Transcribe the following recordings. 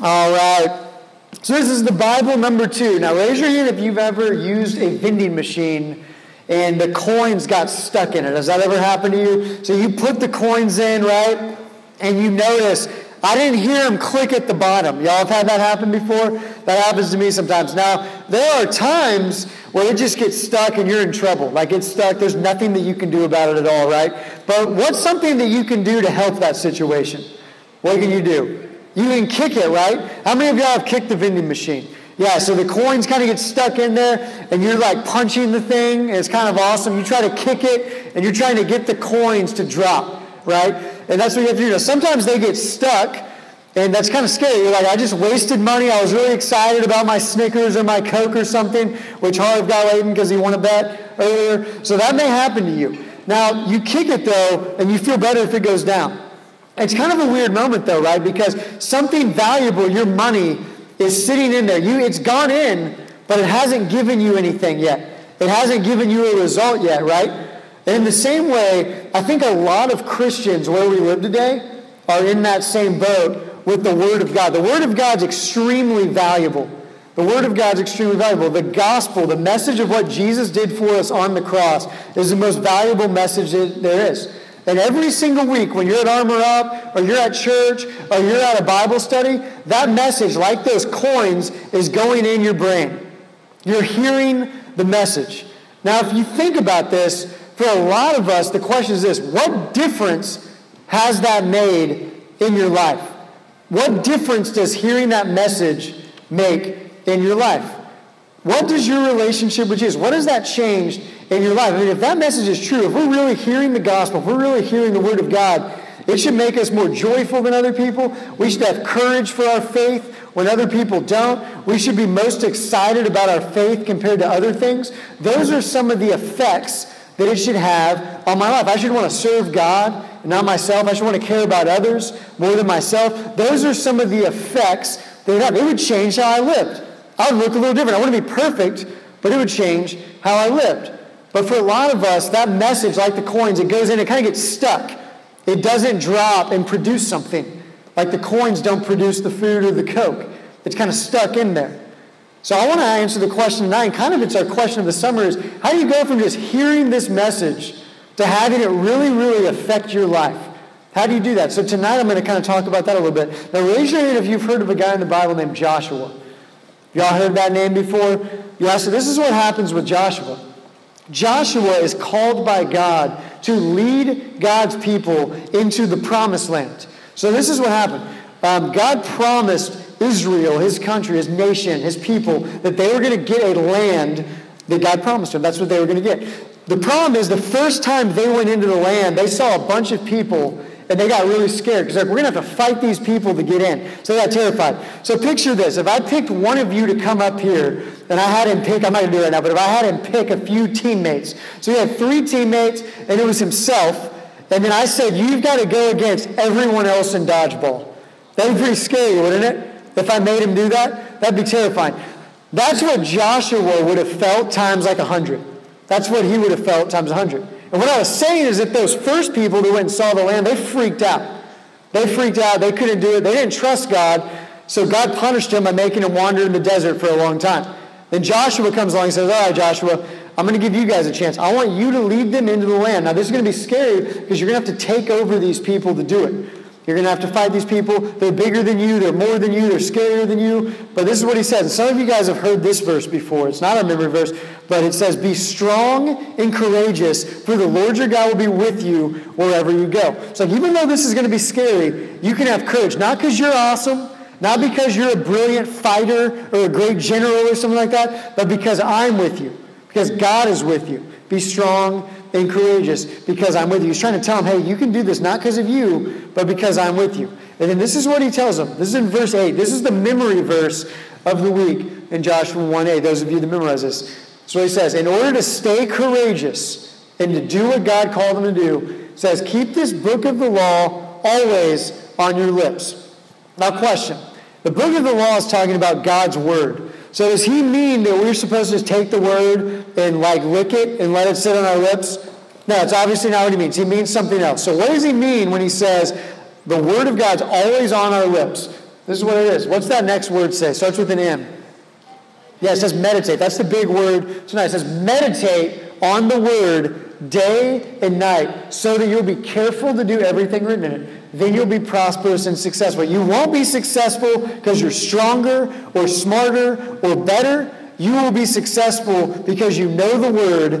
All right. So this is the Bible number two. Now raise your hand if you've ever used a vending machine and the coins got stuck in it. Has that ever happened to you? So you put the coins in, right? And you notice, I didn't hear them click at the bottom. Y'all have had that happen before? That happens to me sometimes. Now, there are times where it just gets stuck and you're in trouble. Like it's stuck, there's nothing that you can do about it at all, right? But what's something that you can do to help that situation? What can you do? You can kick it, right? How many of y'all have kicked the vending machine? Yeah, so the coins kind of get stuck in there, and you're like punching the thing, and it's kind of awesome. You try to kick it, and you're trying to get the coins to drop, right? And that's what you have to do. Now, sometimes they get stuck, and that's kind of scary. You're like, I just wasted money. I was really excited about my Snickers or my Coke or something, which Harv got laden because he won a bet earlier. So that may happen to you. Now, you kick it though, and you feel better if it goes down. It's kind of a weird moment though, right? Because something valuable, your money, is sitting in there. You, it's gone in, but it hasn't given you anything yet. It hasn't given you a result yet, right? And in the same way, I think a lot of Christians where we live today are in that same boat with the Word of God. The Word of God's extremely valuable. The Word of God's extremely valuable. The gospel, the message of what Jesus did for us on the cross, is the most valuable message there is. And every single week, when you're at Armor Up, or you're at church, or you're at a Bible study, that message, like those coins, is going in your brain. You're hearing the message. Now, if you think about this, for a lot of us, the question is this what difference has that made in your life? What difference does hearing that message make in your life? What does your relationship with Jesus, what has that changed in your life. I mean, if that message is true, if we're really hearing the gospel, if we're really hearing the word of God, it should make us more joyful than other people. We should have courage for our faith when other people don't. We should be most excited about our faith compared to other things. Those are some of the effects that it should have on my life. I should want to serve God and not myself. I should want to care about others more than myself. Those are some of the effects that it have. It would change how I lived. I would look a little different. I wouldn't be perfect, but it would change how I lived. But for a lot of us, that message, like the coins, it goes in, it kind of gets stuck. It doesn't drop and produce something. Like the coins don't produce the food or the Coke. It's kind of stuck in there. So I want to answer the question tonight, kind of it's our question of the summer is how do you go from just hearing this message to having it really, really affect your life? How do you do that? So tonight I'm going to kind of talk about that a little bit. Now raise your hand if you've heard of a guy in the Bible named Joshua. Y'all heard that name before? Yeah, so this is what happens with Joshua. Joshua is called by God to lead God's people into the promised land. So this is what happened. Um, God promised Israel, his country, his nation, his people, that they were going to get a land that God promised them. That's what they were going to get. The problem is the first time they went into the land, they saw a bunch of people and they got really scared because like, we're going to have to fight these people to get in. So they got terrified. So picture this. If I picked one of you to come up here and I had him pick, I'm not going to do it right now, but if I had him pick a few teammates. So he had three teammates and it was himself. And then I said, you've got to go against everyone else in dodgeball. That'd be pretty scary, wouldn't it? If I made him do that, that'd be terrifying. That's what Joshua would have felt times like a 100. That's what he would have felt times a 100. And what I was saying is that those first people who went and saw the land, they freaked out. They freaked out. They couldn't do it. They didn't trust God. So God punished them by making them wander in the desert for a long time. Then Joshua comes along and says, All right, Joshua, I'm going to give you guys a chance. I want you to lead them into the land. Now, this is going to be scary because you're going to have to take over these people to do it. You're going to have to fight these people. They're bigger than you. They're more than you. They're scarier than you. But this is what he says. And some of you guys have heard this verse before. It's not a memory verse, but it says, Be strong and courageous, for the Lord your God will be with you wherever you go. So even though this is going to be scary, you can have courage. Not because you're awesome, not because you're a brilliant fighter or a great general or something like that, but because I'm with you. Because God is with you. Be strong and courageous because I'm with you. He's trying to tell them, hey, you can do this not because of you, but because I'm with you. And then this is what he tells them. This is in verse 8. This is the memory verse of the week in Joshua 1a. Those of you that memorize this. So he says, in order to stay courageous and to do what God called them to do, says, keep this book of the law always on your lips. Now, question. The book of the law is talking about God's word. So does he mean that we're supposed to take the word and like lick it and let it sit on our lips? No, it's obviously not what he means. He means something else. So what does he mean when he says the word of God's always on our lips? This is what it is. What's that next word say? Starts with an M. Yeah, it says meditate. That's the big word tonight. It says meditate on the word day and night so that you'll be careful to do everything written in it. Then you'll be prosperous and successful. You won't be successful because you're stronger or smarter or better. You will be successful because you know the word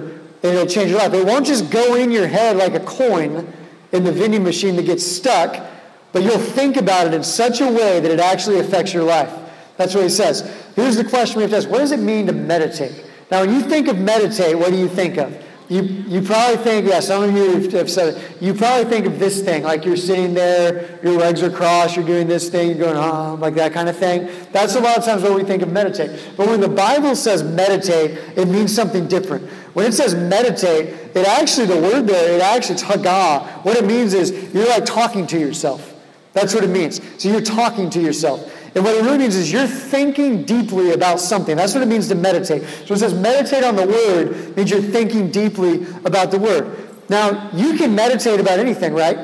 and it'll change your life. It won't just go in your head like a coin in the vending machine that gets stuck but you'll think about it in such a way that it actually affects your life. That's what he says. Here's the question we have to ask What does it mean to meditate? Now, when you think of meditate, what do you think of? You, you probably think, yeah, some of you have said it, you probably think of this thing, like you're sitting there, your legs are crossed, you're doing this thing, you're going, ah, like that kind of thing. That's a lot of times what we think of meditate. But when the Bible says meditate, it means something different. When it says meditate, it actually, the word there, it actually, it's hagah. What it means is you're like talking to yourself. That's what it means. So you're talking to yourself. And what it really means is you're thinking deeply about something. That's what it means to meditate. So it says meditate on the word means you're thinking deeply about the word. Now, you can meditate about anything, right?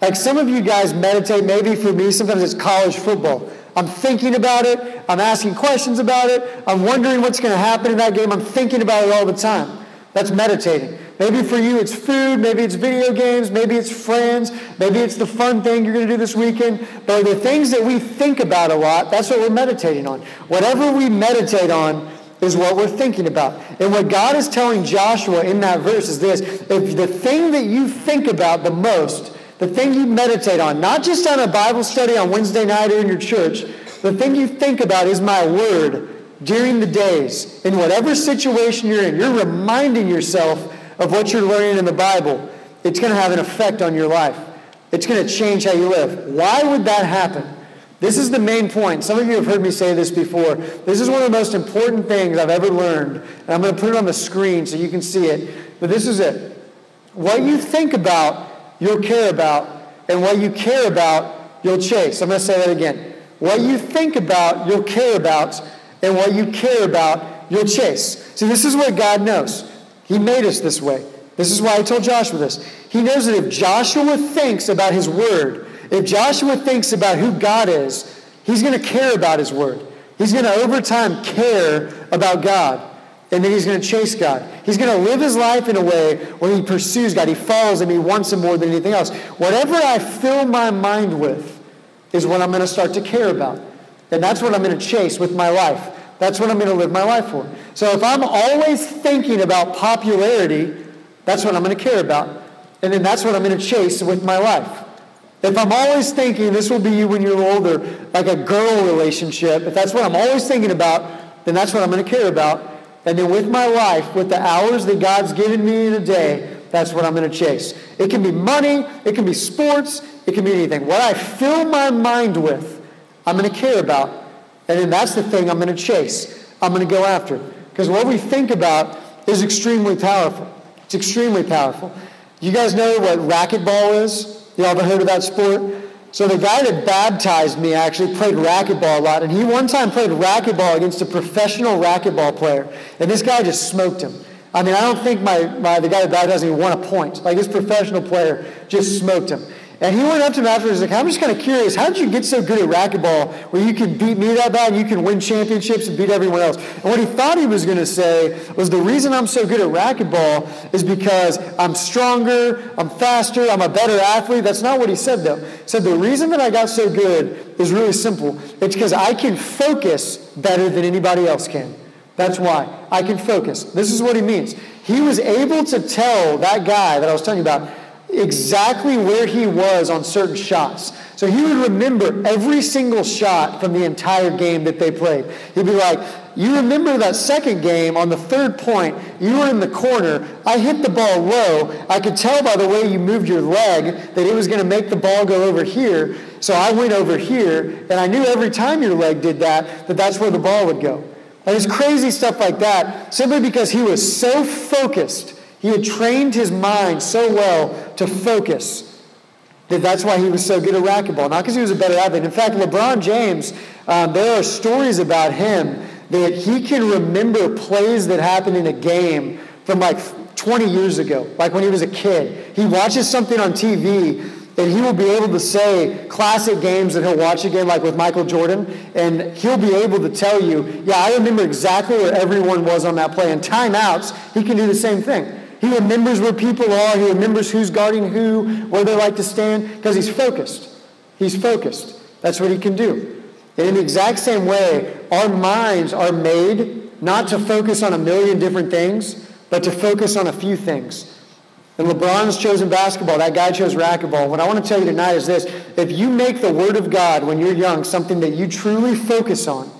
Like some of you guys meditate, maybe for me, sometimes it's college football. I'm thinking about it. I'm asking questions about it. I'm wondering what's going to happen in that game. I'm thinking about it all the time. That's meditating. Maybe for you it's food, maybe it's video games, maybe it's friends, maybe it's the fun thing you're going to do this weekend. But the things that we think about a lot, that's what we're meditating on. Whatever we meditate on is what we're thinking about. And what God is telling Joshua in that verse is this if the thing that you think about the most, the thing you meditate on, not just on a Bible study on Wednesday night or in your church, the thing you think about is my word during the days. In whatever situation you're in, you're reminding yourself of what you're learning in the Bible, it's going to have an effect on your life. It's going to change how you live. Why would that happen? This is the main point. Some of you have heard me say this before. This is one of the most important things I've ever learned. And I'm going to put it on the screen so you can see it. But this is it. What you think about, you'll care about. And what you care about, you'll chase. I'm going to say that again. What you think about, you'll care about. And what you care about, you'll chase. See, this is what God knows. He made us this way. This is why I told Joshua this. He knows that if Joshua thinks about his word, if Joshua thinks about who God is, he's going to care about his word. He's going to, over time, care about God. And then he's going to chase God. He's going to live his life in a way where he pursues God. He follows him. He wants him more than anything else. Whatever I fill my mind with is what I'm going to start to care about. And that's what I'm going to chase with my life. That's what I'm going to live my life for. So if I'm always thinking about popularity, that's what I'm going to care about. And then that's what I'm going to chase with my life. If I'm always thinking, this will be you when you're older, like a girl relationship, if that's what I'm always thinking about, then that's what I'm going to care about. And then with my life, with the hours that God's given me in a day, that's what I'm going to chase. It can be money, it can be sports, it can be anything. What I fill my mind with, I'm going to care about. And then that's the thing I'm going to chase. I'm going to go after. Because what we think about is extremely powerful. It's extremely powerful. You guys know what racquetball is? Y'all ever heard of that sport? So the guy that baptized me actually played racquetball a lot, and he one time played racquetball against a professional racquetball player, and this guy just smoked him. I mean, I don't think my, my the guy that baptized me won a point. Like this professional player just smoked him. And he went up to him afterwards like, I'm just kind of curious, how did you get so good at racquetball where you can beat me that bad and you can win championships and beat everyone else? And what he thought he was going to say was the reason I'm so good at racquetball is because I'm stronger, I'm faster, I'm a better athlete. That's not what he said though. He said the reason that I got so good is really simple. It's because I can focus better than anybody else can. That's why. I can focus. This is what he means. He was able to tell that guy that I was telling you about exactly where he was on certain shots. So he would remember every single shot from the entire game that they played. He'd be like, you remember that second game on the third point, you were in the corner. I hit the ball low. I could tell by the way you moved your leg that it was going to make the ball go over here. So I went over here, and I knew every time your leg did that, that that's where the ball would go. And it's crazy stuff like that, simply because he was so focused he had trained his mind so well to focus that that's why he was so good at racquetball. Not because he was a better athlete. In fact, LeBron James, um, there are stories about him that he can remember plays that happened in a game from like 20 years ago, like when he was a kid. He watches something on TV and he will be able to say classic games that he'll watch again, like with Michael Jordan, and he'll be able to tell you, yeah, I remember exactly where everyone was on that play. And timeouts, he can do the same thing. He remembers where people are, he remembers who's guarding who, where they like to stand, because he's focused. He's focused. That's what he can do. And in the exact same way, our minds are made not to focus on a million different things, but to focus on a few things. And LeBron's chosen basketball. That guy chose racquetball. What I want to tell you tonight is this. If you make the Word of God when you're young something that you truly focus on,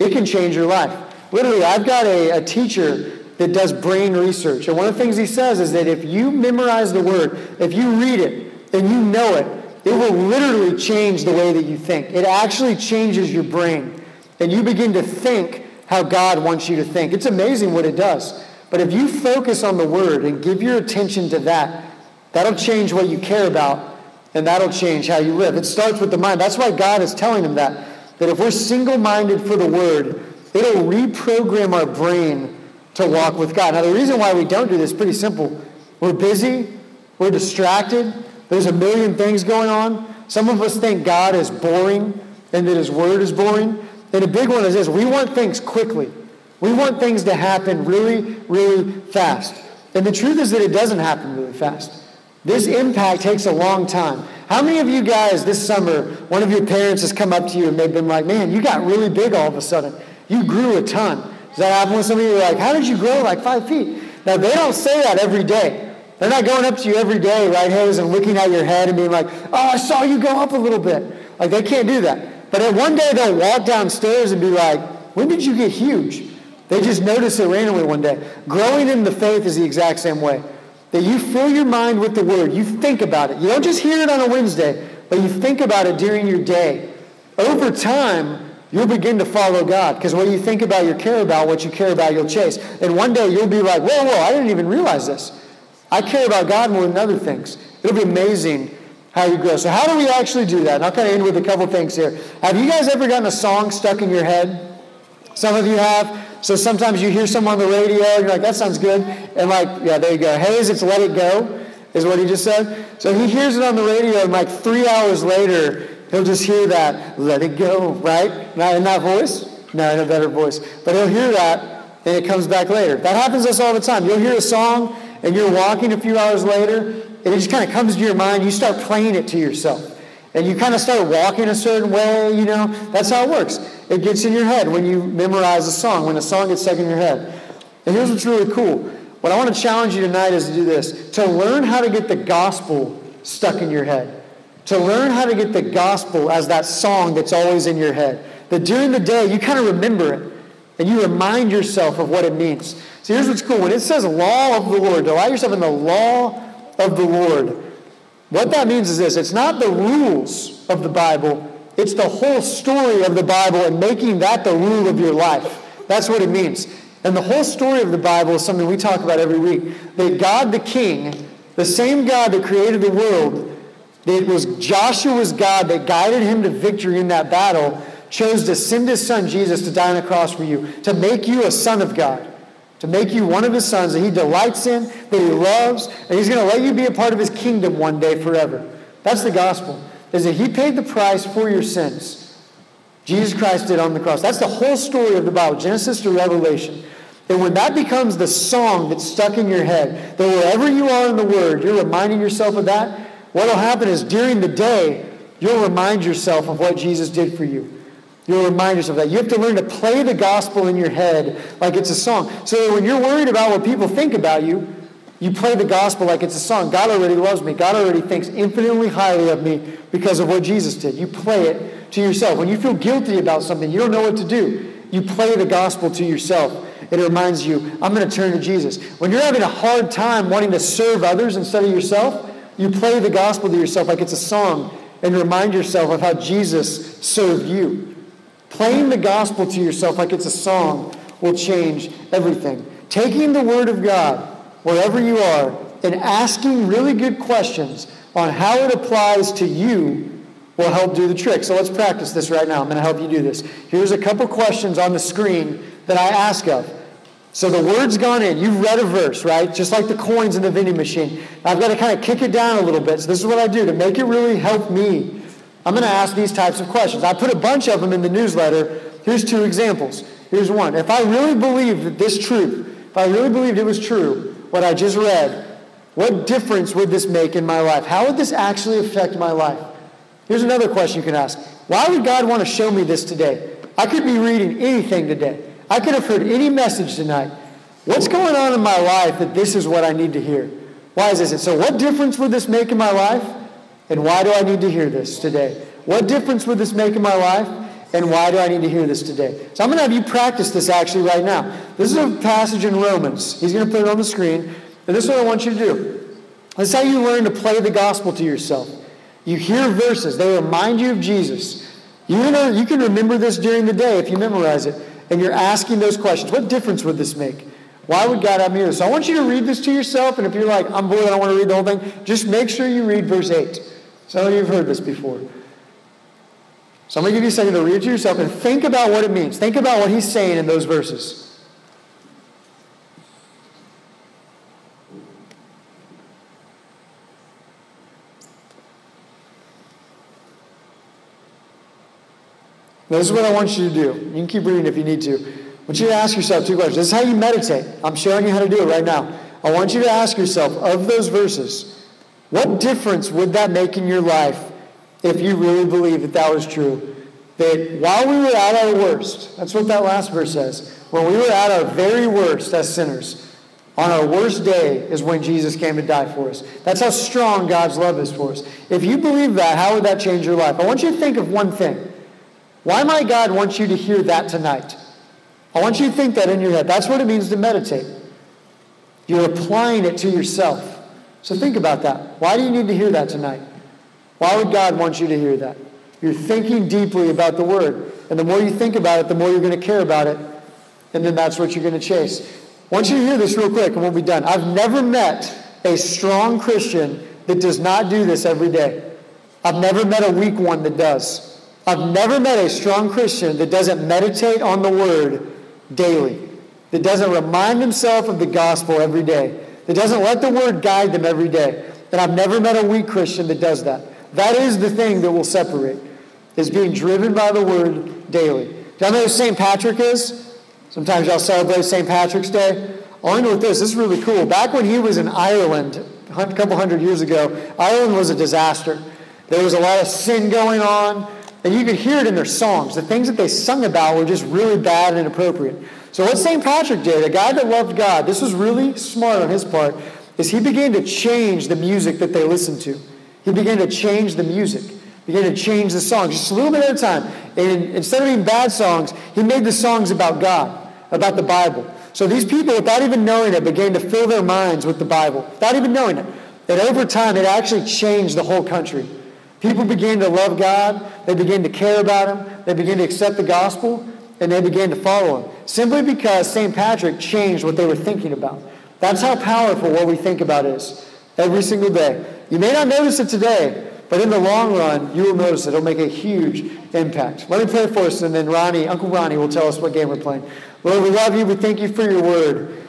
it can change your life. Literally, I've got a, a teacher that does brain research. And one of the things he says is that if you memorize the Word, if you read it and you know it, it will literally change the way that you think. It actually changes your brain. And you begin to think how God wants you to think. It's amazing what it does. But if you focus on the Word and give your attention to that, that'll change what you care about and that'll change how you live. It starts with the mind. That's why God is telling them that. That if we're single minded for the Word, it'll reprogram our brain to walk with God. Now, the reason why we don't do this is pretty simple. We're busy, we're distracted, there's a million things going on. Some of us think God is boring and that His Word is boring. And a big one is this we want things quickly. We want things to happen really, really fast. And the truth is that it doesn't happen really fast. This impact takes a long time. How many of you guys this summer, one of your parents has come up to you and they've been like, man, you got really big all of a sudden. You grew a ton. Does that happen with some of you? Like, how did you grow like five feet? Now, they don't say that every day. They're not going up to you every day, right, Hayes, and looking at your head and being like, oh, I saw you go up a little bit. Like, they can't do that. But then one day they'll walk downstairs and be like, when did you get huge? They just notice it randomly one day. Growing in the faith is the exact same way. That you fill your mind with the word. You think about it. You don't just hear it on a Wednesday, but you think about it during your day. Over time, you'll begin to follow God. Because what you think about, you care about. What you care about, you'll chase. And one day you'll be like, whoa, whoa, I didn't even realize this. I care about God more than other things. It'll be amazing how you grow. So how do we actually do that? And I'll kind of end with a couple things here. Have you guys ever gotten a song stuck in your head? Some of you have. So sometimes you hear someone on the radio and you're like, that sounds good. And like, yeah, there you go. Hayes, it's Let It Go, is what he just said. So he hears it on the radio and like three hours later, he'll just hear that, let it go, right? Not in that voice? No, in a better voice. But he'll hear that and it comes back later. That happens to us all the time. You'll hear a song and you're walking a few hours later and it just kind of comes to your mind. You start playing it to yourself. And you kind of start walking a certain way, you know. That's how it works. It gets in your head when you memorize a song, when a song gets stuck in your head. And here's what's really cool. What I want to challenge you tonight is to do this to learn how to get the gospel stuck in your head. To learn how to get the gospel as that song that's always in your head. That during the day, you kind of remember it and you remind yourself of what it means. So here's what's cool. When it says law of the Lord, delight yourself in the law of the Lord. What that means is this it's not the rules of the Bible, it's the whole story of the Bible and making that the rule of your life. That's what it means. And the whole story of the Bible is something we talk about every week. That God the King, the same God that created the world, it was Joshua's God that guided him to victory in that battle, chose to send his son Jesus to die on the cross for you, to make you a son of God to make you one of his sons that he delights in, that he loves, and he's going to let you be a part of his kingdom one day forever. That's the gospel, is that he paid the price for your sins. Jesus Christ did on the cross. That's the whole story of the Bible, Genesis to Revelation. And when that becomes the song that's stuck in your head, that wherever you are in the Word, you're reminding yourself of that, what will happen is during the day, you'll remind yourself of what Jesus did for you. You'll remind yourself that. You have to learn to play the gospel in your head like it's a song. So when you're worried about what people think about you, you play the gospel like it's a song. God already loves me. God already thinks infinitely highly of me because of what Jesus did. You play it to yourself. When you feel guilty about something, you don't know what to do. You play the gospel to yourself. It reminds you, I'm going to turn to Jesus. When you're having a hard time wanting to serve others instead of yourself, you play the gospel to yourself like it's a song and remind yourself of how Jesus served you. Playing the gospel to yourself like it's a song will change everything. Taking the Word of God wherever you are and asking really good questions on how it applies to you will help do the trick. So let's practice this right now. I'm going to help you do this. Here's a couple questions on the screen that I ask of. So the word's gone in. You've read a verse, right? Just like the coins in the vending machine. I've got to kind of kick it down a little bit. So this is what I do to make it really help me. I'm going to ask these types of questions. I put a bunch of them in the newsletter. Here's two examples. Here's one. If I really believed that this truth, if I really believed it was true, what I just read, what difference would this make in my life? How would this actually affect my life? Here's another question you can ask. Why would God want to show me this today? I could be reading anything today. I could have heard any message tonight. What's going on in my life that this is what I need to hear? Why is this? So, what difference would this make in my life? And why do I need to hear this today? What difference would this make in my life? And why do I need to hear this today? So, I'm going to have you practice this actually right now. This is a passage in Romans. He's going to put it on the screen. And this is what I want you to do. This is how you learn to play the gospel to yourself. You hear verses, they remind you of Jesus. You, know, you can remember this during the day if you memorize it and you're asking those questions, what difference would this make? Why would God have me this? So I want you to read this to yourself, and if you're like, I'm bored, I don't want to read the whole thing, just make sure you read verse 8. Some of you have heard this before. So I'm going to give you a second to read it to yourself and think about what it means. Think about what he's saying in those verses. This is what I want you to do. You can keep reading if you need to. I want you to ask yourself two questions. This is how you meditate. I'm showing you how to do it right now. I want you to ask yourself, of those verses, what difference would that make in your life if you really believe that that was true? That while we were at our worst, that's what that last verse says, when we were at our very worst as sinners, on our worst day is when Jesus came to die for us. That's how strong God's love is for us. If you believe that, how would that change your life? I want you to think of one thing. Why my God wants you to hear that tonight? I want you to think that in your head. That's what it means to meditate. You're applying it to yourself. So think about that. Why do you need to hear that tonight? Why would God want you to hear that? You're thinking deeply about the Word. And the more you think about it, the more you're going to care about it. And then that's what you're going to chase. I want you to hear this real quick and we'll be done. I've never met a strong Christian that does not do this every day. I've never met a weak one that does. I've never met a strong Christian that doesn't meditate on the Word daily, that doesn't remind himself of the gospel every day, that doesn't let the Word guide them every day. And I've never met a weak Christian that does that. That is the thing that will separate, is being driven by the Word daily. Do y'all know who St. Patrick is? Sometimes y'all celebrate St. Patrick's Day. I only know this, this is really cool. Back when he was in Ireland, a couple hundred years ago, Ireland was a disaster. There was a lot of sin going on. And you could hear it in their songs. The things that they sung about were just really bad and inappropriate. So what St. Patrick did, a guy that loved God, this was really smart on his part, is he began to change the music that they listened to. He began to change the music, began to change the songs, just a little bit at a time. And instead of being bad songs, he made the songs about God, about the Bible. So these people, without even knowing it, began to fill their minds with the Bible, without even knowing it. And over time, it actually changed the whole country. People began to love God. They began to care about Him. They began to accept the gospel, and they began to follow Him. Simply because St. Patrick changed what they were thinking about. That's how powerful what we think about is every single day. You may not notice it today, but in the long run, you will notice it. It'll make a huge impact. Let me pray for us, and then Ronnie, Uncle Ronnie, will tell us what game we're playing. Lord, we love you. We thank you for your word.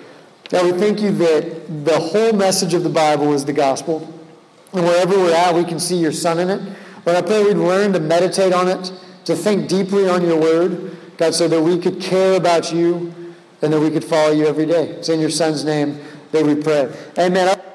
God, we thank you that the whole message of the Bible is the gospel. And wherever we're at, we can see your son in it. But I pray we'd learn to meditate on it, to think deeply on your word, God, so that we could care about you and that we could follow you every day. It's in your son's name that we pray. Amen.